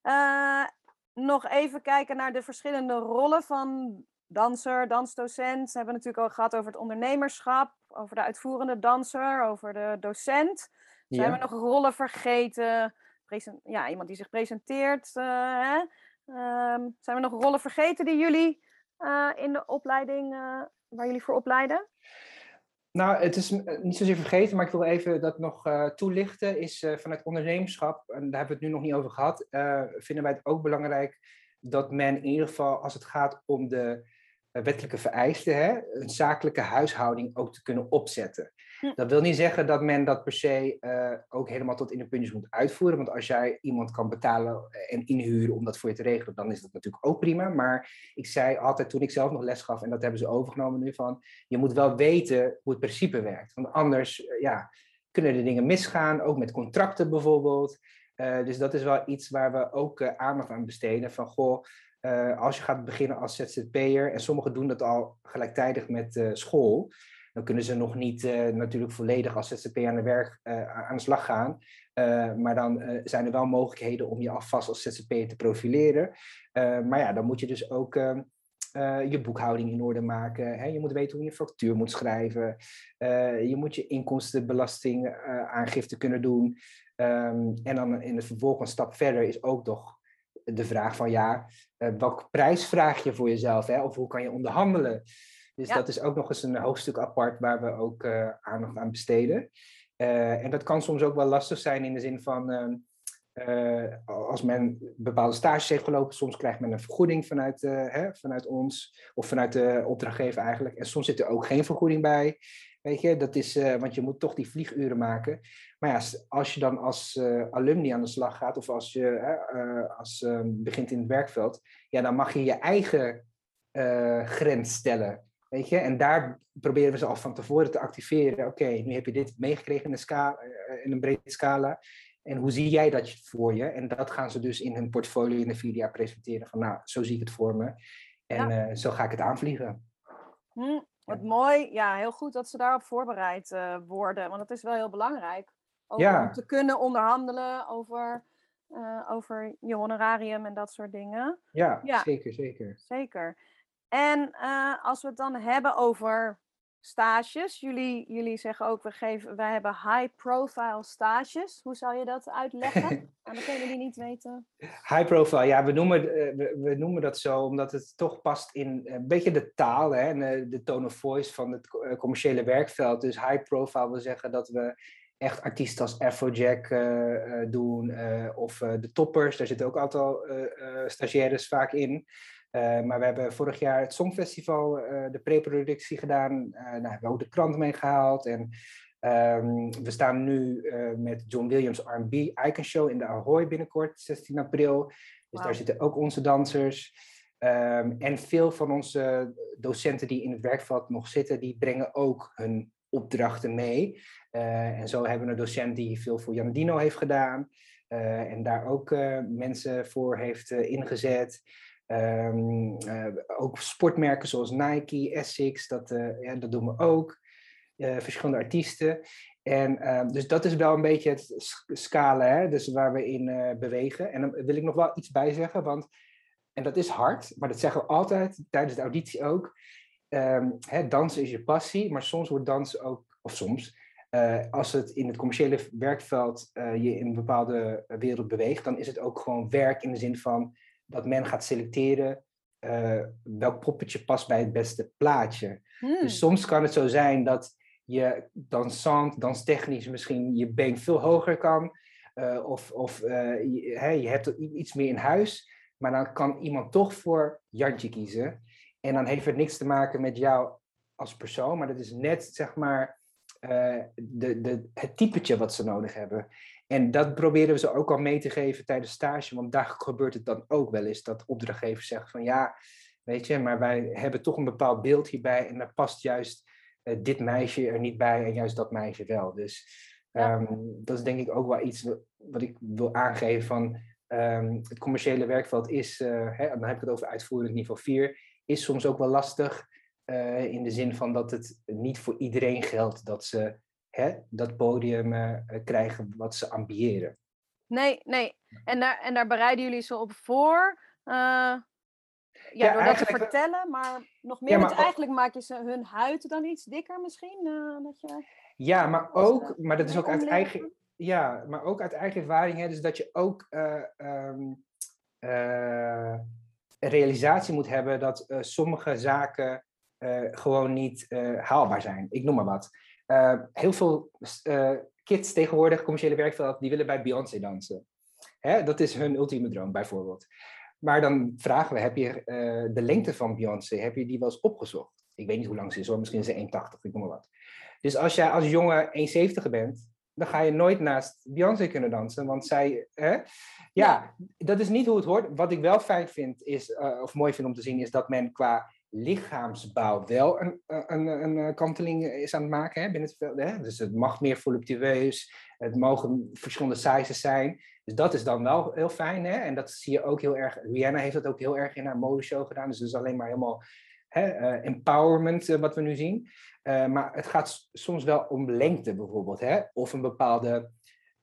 Eh, nog even kijken naar de verschillende rollen van danser, dansdocent. We hebben natuurlijk al gehad over het ondernemerschap, over de uitvoerende danser, over de docent. Zijn we nog rollen vergeten? Presen- ja, iemand die zich presenteert. eh, hè? Ehm, zijn we nog rollen vergeten die jullie eh, in de opleiding, eh, waar jullie voor opleiden? Nou, het is niet zozeer vergeten, maar ik wil even dat nog toelichten. Is vanuit ondernemerschap, en daar hebben we het nu nog niet over gehad, eh, vinden wij het ook belangrijk dat men in ieder geval, als het gaat om de wettelijke vereisten, hè, een zakelijke huishouding ook te kunnen opzetten. Hm. Dat wil niet zeggen dat men dat per se eh, ook helemaal tot in de puntjes moet uitvoeren. Want als jij iemand kan betalen en inhuren om dat voor je te regelen, dan is dat natuurlijk ook prima. Maar ik zei altijd toen ik zelf nog les gaf, en dat hebben ze overgenomen nu van, je moet wel weten hoe het principe werkt. Want anders eh, ja, kunnen er dingen misgaan, ook met contracten bijvoorbeeld. Eh, dus dat is wel iets waar we ook eh, aandacht aan besteden. Van goh, eh, als je gaat beginnen als ZZP'er, en sommigen doen dat al gelijktijdig met eh, school, dan kunnen ze nog niet eh, natuurlijk volledig als ZZP'er aan de werk eh, aan de slag gaan. Eh, maar dan zijn er wel mogelijkheden om je alvast als ZZP'er te profileren. Maar ja, dan moet je dus ook eh, eh, je boekhouding in orde maken. Hè? Je moet weten hoe je factuur moet schrijven. Je moet je inkomstenbelastingaangifte kunnen doen. Ehm, en dan in de vervolg een stap verder is ook nog de vraag van ja, welke prijs vraag je voor jezelf? Hè? Of hoe kan je onderhandelen? Dus Ja. dat is ook nog eens een hoofdstuk apart waar we ook eh, aandacht aan besteden. Eh, en dat kan soms ook wel lastig zijn in de zin van ehm, eh, als men bepaalde stages heeft gelopen, soms krijgt men een vergoeding vanuit, hè, vanuit ons of vanuit de opdrachtgever eigenlijk. En soms zit er ook geen vergoeding bij. Weet je, dat is, want je moet toch die vlieguren maken. Maar ja, als je dan als alumni aan de slag gaat of als je als, eh, begint in het werkveld, ja, dan mag je je eigen grens stellen. Weet je? En daar proberen we ze al van tevoren te activeren. Oké, nu heb je dit meegekregen in een, ska, eh, in een brede scala. En hoe zie jij dat voor je? En dat gaan ze dus in hun portfolio in de vier jaar presenteren. Van nou, zo zie ik het voor me. En eh, zo ga ik het aanvliegen. Hm, wat mooi. Ja, heel goed dat ze daarop voorbereid eh, worden. Want dat is wel heel belangrijk. Ook Ja. om te kunnen onderhandelen over, over je honorarium en dat soort dingen. Ja, Ja. zeker, zeker. Zeker. En eh, als we het dan hebben over stages. Jullie, jullie zeggen ook, we geven, wij hebben high-profile stages. Hoe zou je dat uitleggen aan degenen die niet weten? High profile, ja, we noemen, eh, we, we noemen dat zo omdat het toch past in eh, een beetje de taal hè, en de tone of voice van het co- commerciële werkveld. Dus high profile wil zeggen dat we echt artiesten als Afrojack doen of of eh, de toppers. Daar zitten ook altijd eh, eh, stagiaires vaak in. Eh, maar we hebben vorig jaar het Songfestival, eh, de pre-productie gedaan. Eh nou, hebben we ook de krant meegehaald. En ehm, we staan nu met John Williams R&B Icon Show in de Ahoy binnenkort, 16 april. Dus daar zitten ook onze dansers. Ehm, en veel van onze docenten die in het werkveld nog zitten, die brengen ook hun opdrachten mee. En zo hebben we een docent die veel voor Jan Dino heeft gedaan. en daar ook mensen voor heeft ingezet. Ehm, eh, ook sportmerken zoals Nike, Essex, dat, eh, ja, dat doen we ook. Eh, verschillende artiesten. En ehm, dus dat is wel een beetje het scala dus waar we in bewegen. En dan wil ik nog wel iets bij zeggen, want, en dat is hard, maar dat zeggen we altijd tijdens de auditie ook. Ehm, hè, dansen is je passie, maar soms wordt dansen ook, of soms, als het in het commerciële werkveld je in een bepaalde wereld beweegt, dan is het ook gewoon werk in de zin van dat men gaat selecteren welk poppetje past bij het beste plaatje. Hmm. Dus soms kan het zo zijn dat je dansant, danstechnisch misschien je been veel hoger kan. Uh, of of uh, je, hey, je, hebt iets meer in huis. Maar dan kan iemand toch voor Jantje kiezen. En dan heeft het niks te maken met jou als persoon. Maar dat is net, zeg maar, de, de, het typetje wat ze nodig hebben. En dat proberen we ze ook al mee te geven tijdens stage. Want daar gebeurt het dan ook wel eens. Dat opdrachtgevers zeggen van ja, weet je, maar wij hebben toch een bepaald beeld hierbij. En daar past juist uh, dit meisje er niet bij en juist dat meisje wel. Dus Ja. um, dat is denk ik ook wel iets wat ik wil aangeven van um, het commerciële werkveld is, uh, hè, dan heb ik het over uitvoerend niveau 4, is soms ook wel lastig uh, in de zin van dat het niet voor iedereen geldt dat ze hè, dat podium uh, krijgen wat ze ambiëren. Nee, nee. En daar, en daar bereiden jullie ze op voor. Uh, ja, Ja, door dat te vertellen, maar nog meer. Ja, want maar ook- eigenlijk maak je ze hun huid dan iets dikker misschien. eh, dat je... Ja, maar ook, eh, maar dat is ook uit eigen, ja, maar ook uit eigen ervaring, hè, dus dat je ook eh, eh, een realisatie moet hebben dat eh, sommige zaken eh, gewoon niet eh, haalbaar zijn. Ik noem maar wat. Eh, heel veel eh, kids tegenwoordig, commerciële werkveld, die willen bij Beyoncé dansen. Hè, dat is hun ultieme droom, bijvoorbeeld. Maar dan vragen we, heb je eh, de lengte van Beyoncé, heb je die wel eens opgezocht? Ik weet niet hoe lang ze is hoor, misschien is ze 1,80, ik noem maar wat. Dus als jij als jongen 1,70 bent, dan ga je nooit naast Beyoncé kunnen dansen. Want zij, hè? Ja, dat is niet hoe het hoort. Wat ik wel fijn vind, is, eh, of mooi vind om te zien, is dat men qua lichaamsbouw wel een, een, een, een kanteling is aan het maken. Hè, binnen het veld, hè? Dus het mag meer voluptueus, het mogen verschillende sizes zijn. Dus dat is dan wel heel fijn. Hè? En dat zie je ook heel erg. Rihanna heeft dat ook heel erg in haar modeshow gedaan. Dus dat is alleen maar helemaal hè, eh, empowerment eh, wat we nu zien. Maar het gaat soms wel om lengte bijvoorbeeld. Hè? Of een bepaalde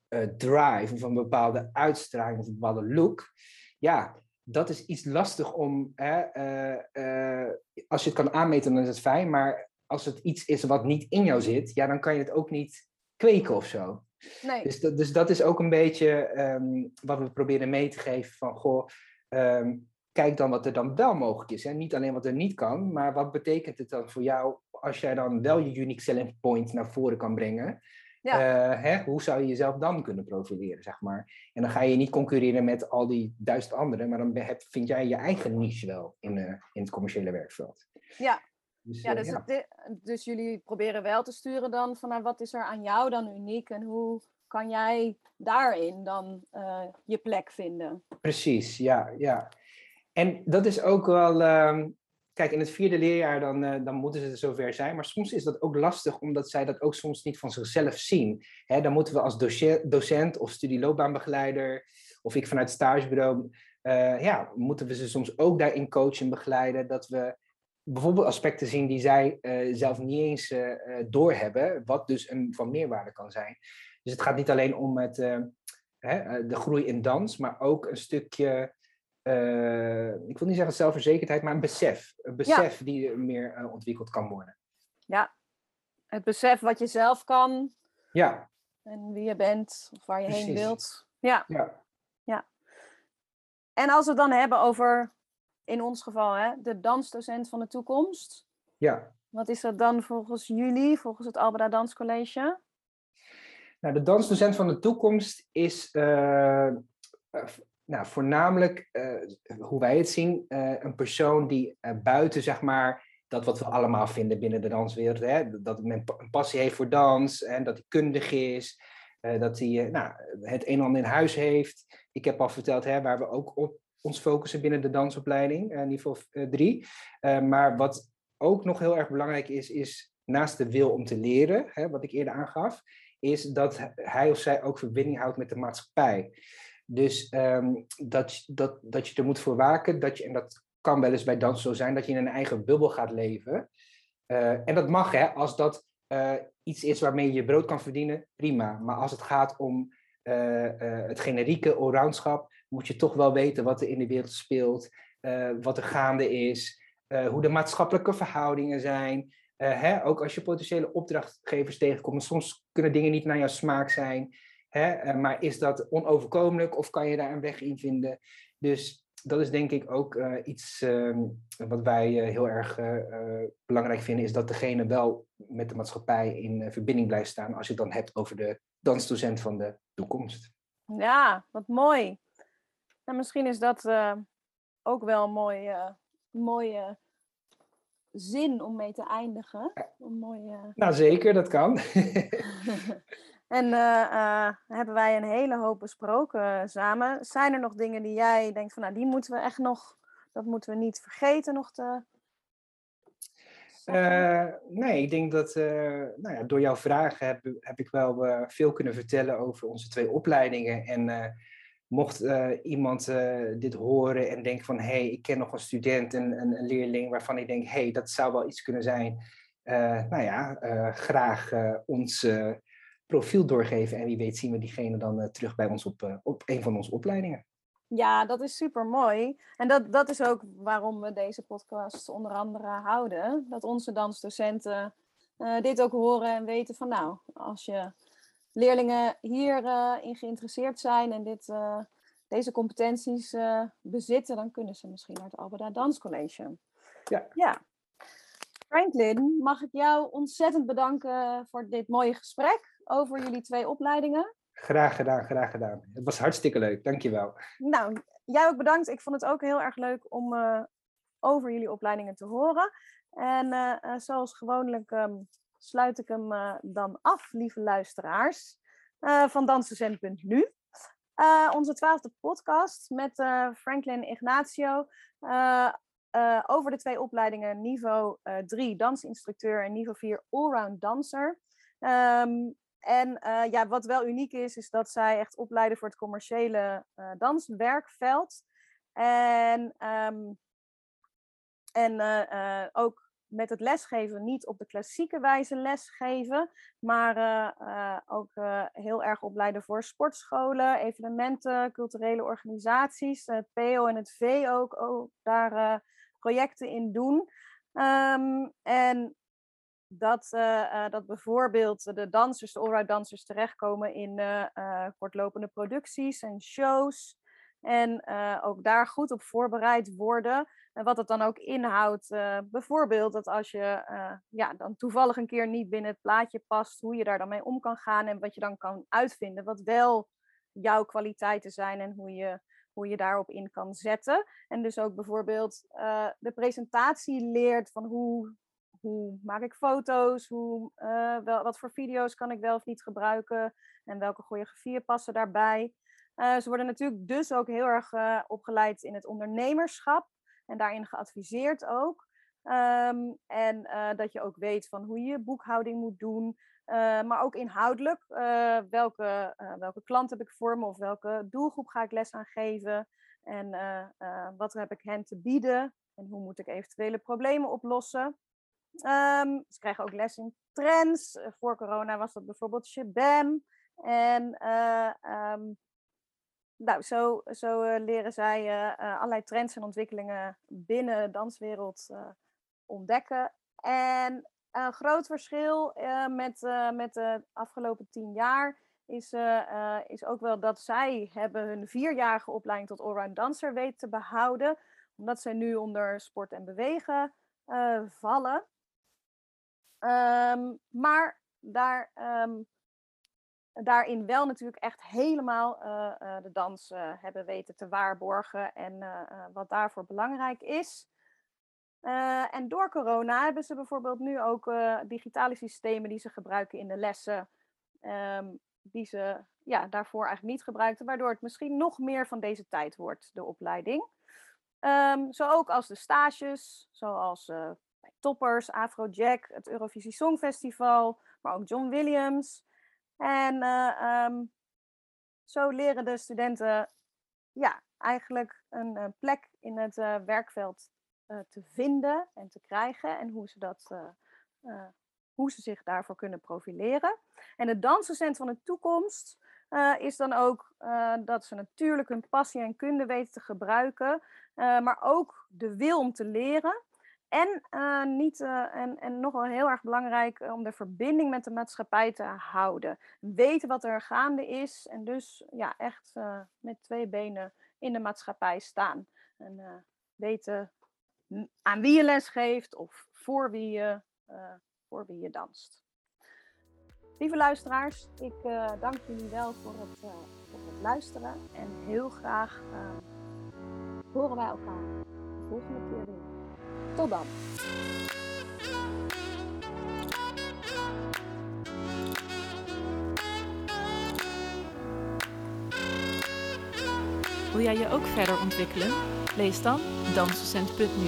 eh, drive, of een bepaalde uitstraling, of een bepaalde look. Ja, dat is iets lastig om. Hè, eh, eh, als je het kan aanmeten, dan is het fijn. Maar als het iets is wat niet in jou zit, ja, dan kan je het ook niet kweken of zo. Nee. Dus dat, dus dat is ook een beetje ehm, wat we proberen mee te geven van, goh, ehm, kijk dan wat er dan wel mogelijk is. Hè? Niet alleen wat er niet kan, maar wat betekent het dan voor jou als jij dan wel je unique selling point naar voren kan brengen? Ja. Eh, hè? Hoe zou je jezelf dan kunnen profileren, zeg maar? En dan ga je niet concurreren met al die duizend anderen, maar dan heb, vind jij je eigen niche wel in, eh, in het commerciële werkveld. Ja. Dus, Ja, eh, dus, het dus jullie proberen wel te sturen dan van nou, wat is er aan jou dan uniek en hoe kan jij daarin dan je plek vinden? Precies, ja, ja. En dat is ook wel. ehm, kijk, in het vierde leerjaar dan, eh, dan moeten ze er zover zijn. Maar soms is dat ook lastig, omdat zij dat ook soms niet van zichzelf zien. Hè, dan moeten we als doce- docent of studieloopbaanbegeleider, of ik vanuit het stagebureau, eh, ja, moeten we ze soms ook daarin coachen en begeleiden. Dat we bijvoorbeeld aspecten zien die zij eh, zelf niet eens doorhebben, wat dus een van meerwaarde kan zijn. Dus het gaat niet alleen om het, hè, de groei in dans, maar ook een stukje, ik wil niet zeggen zelfverzekerdheid, maar een besef. Een besef die meer eh, ontwikkeld kan worden. Het besef wat je zelf kan Ja, en wie je bent of waar je heen wilt. Ja. ja. En als we het dan hebben over, in ons geval, hè, de dansdocent van de toekomst. ja. Wat is dat dan volgens jullie, volgens het Albeda Danscollege? Nou, de dansdocent van de toekomst is eh, eh, nou, voornamelijk, eh, hoe wij het zien, eh, een persoon die eh, buiten, zeg maar, dat wat we allemaal vinden binnen de danswereld, hè, dat men een passie heeft voor dans en dat hij kundig is, dat hij nou, het een en ander in huis heeft. Ik heb al verteld hè, waar we ook op ons focussen binnen de dansopleiding, niveau 3. maar wat ook nog heel erg belangrijk is, is naast de wil om te leren, hè, wat ik eerder aangaf, is dat hij of zij ook verbinding houdt met de maatschappij. Dus ehm, dat, dat, dat je er moet voor waken, dat je, en dat kan wel eens bij dans zo zijn, dat je in een eigen bubbel gaat leven. Eh, en dat mag, hè, als dat eh, iets is waarmee je brood kan verdienen, prima. Maar als het gaat om eh, het generieke allroundschap, moet je toch wel weten wat er in de wereld speelt, wat er gaande is, hoe de maatschappelijke verhoudingen zijn. hè, ook als je potentiële opdrachtgevers tegenkomt, soms kunnen dingen niet naar jouw smaak zijn. Hè, maar is dat onoverkomelijk of kan je daar een weg in vinden? Dus dat is denk ik ook iets ehm, wat wij heel erg belangrijk vinden, is dat degene wel met de maatschappij in verbinding blijft staan als je het dan hebt over de dansdocent van de toekomst. Ja, wat mooi. En misschien is dat ook wel een mooie, mooie zin om mee te eindigen. Een mooie... Nou, zeker, dat kan. <laughs> <laughs> en uh, hebben wij een hele hoop besproken samen. Zijn er nog dingen die jij denkt van, nou, die moeten we echt nog, dat moeten we niet vergeten nog te uh, nee, ik denk dat nou ja, door jouw vragen heb, heb ik wel veel kunnen vertellen over onze twee opleidingen. En mocht iemand dit horen en denken van hé, hey, ik ken nog een student, een, een leerling waarvan ik denk hé, hey, dat zou wel iets kunnen zijn. nou ja, graag ons profiel doorgeven en wie weet zien we diegene dan terug bij ons op, op een van onze opleidingen. Ja, dat is super mooi. En dat, dat is ook waarom we deze podcast onder andere houden. Dat onze dansdocenten uh, dit ook horen en weten van nou, als je leerlingen hierin uh, in geïnteresseerd zijn en dit, uh, deze competenties bezitten, dan kunnen ze misschien naar het Alberda Danscollege. Ja. ja. Franklin, mag ik jou ontzettend bedanken voor dit mooie gesprek over jullie twee opleidingen. Graag gedaan, graag gedaan. Het was hartstikke leuk, dankjewel. Nou, jij ook bedankt. Ik vond het ook heel erg leuk om uh, over jullie opleidingen te horen. En uh, zoals gewoonlijk um, sluit ik hem uh, dan af, lieve luisteraars, van dansdocent.nu. onze twaalfde podcast met Franklin Ignacio over de twee opleidingen niveau 3 dansinstructeur en niveau 4 allround danser. Um, en uh, ja, wat wel uniek is, is dat zij echt opleiden voor het commerciële uh, danswerkveld. En, um, en uh, ook met het lesgeven niet op de klassieke wijze lesgeven, maar ook heel erg opleiden voor sportscholen, evenementen, culturele organisaties. Het PO en het V ook, ook daar projecten in doen. Um, en dat, uh, dat bijvoorbeeld de dansers, de allround dansers, terechtkomen in uh, kortlopende producties en shows. En ook daar goed op voorbereid worden. En wat het dan ook inhoudt, bijvoorbeeld dat als je ja, dan toevallig een keer niet binnen het plaatje past, hoe je daar dan mee om kan gaan en wat je dan kan uitvinden, wat wel jouw kwaliteiten zijn en hoe je, hoe je daarop in kan zetten. En dus ook bijvoorbeeld de presentatie leert van hoe hoe maak ik foto's, hoe, uh, wel, wat voor video's kan ik wel of niet gebruiken en welke choreografieën passen daarbij. Uh, ze worden natuurlijk dus ook heel erg uh, opgeleid in het ondernemerschap en daarin geadviseerd ook. Um, en dat je ook weet van hoe je boekhouding moet doen, maar ook inhoudelijk. welke, welke klant heb ik voor me of welke doelgroep ga ik les aan geven? En wat heb ik hen te bieden? En hoe moet ik eventuele problemen oplossen? Um, ze krijgen ook les in trends. Eh, voor corona was dat bijvoorbeeld Shabam. En uh, um, nou, zo, zo uh, leren zij allerlei trends en ontwikkelingen binnen de danswereld ontdekken. En een groot verschil met, met de afgelopen tien jaar is, is ook wel dat zij hebben hun vierjarige opleiding tot allround dancer weten te behouden. Omdat zij nu onder sport en bewegen vallen. Um, maar daar, um, daarin wel natuurlijk echt helemaal uh, uh, de dans uh, hebben weten te waarborgen en wat daarvoor belangrijk is. en door corona hebben ze bijvoorbeeld nu ook digitale systemen die ze gebruiken in de lessen, um, die ze ja, daarvoor eigenlijk niet gebruikten, waardoor het misschien nog meer van deze tijd wordt, de opleiding. zo ook als de stages, zoals toppers, Afrojack, het Eurovisie Songfestival, maar ook John Williams. En uh, um, zo leren de studenten ja, eigenlijk een, een plek in het uh, werkveld te vinden en te krijgen en hoe ze, dat, hoe ze zich daarvoor kunnen profileren. En het dansdocent van de toekomst is dan ook dat ze natuurlijk hun passie en kunde weten te gebruiken, maar ook de wil om te leren En, uh, niet, uh, en, en nog wel heel erg belangrijk om de verbinding met de maatschappij te houden. Weten wat er gaande is en dus ja, echt met twee benen in de maatschappij staan. En weten aan wie je les geeft of voor wie je, voor wie je danst. Lieve luisteraars, ik dank jullie wel voor het, voor het luisteren en heel graag horen wij elkaar de volgende keer weer. Tot dan. Wil jij je ook verder ontwikkelen? Lees dan Dansdocent.nu,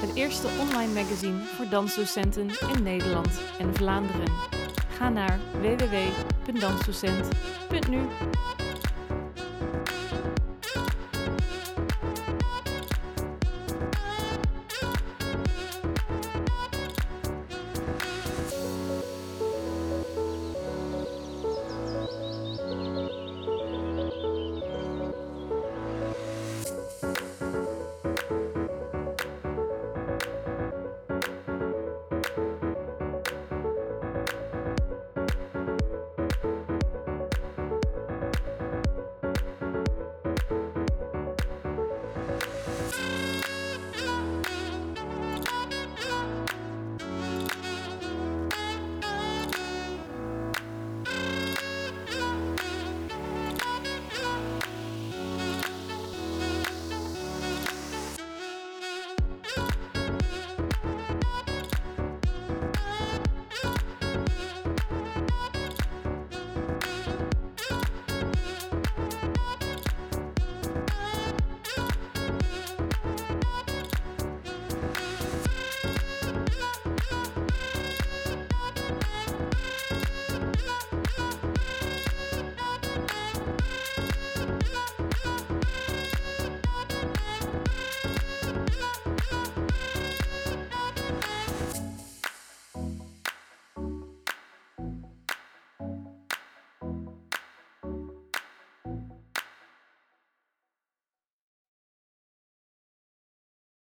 het eerste online magazine voor dansdocenten in Nederland en Vlaanderen. Ga naar www.dansdocent.nu.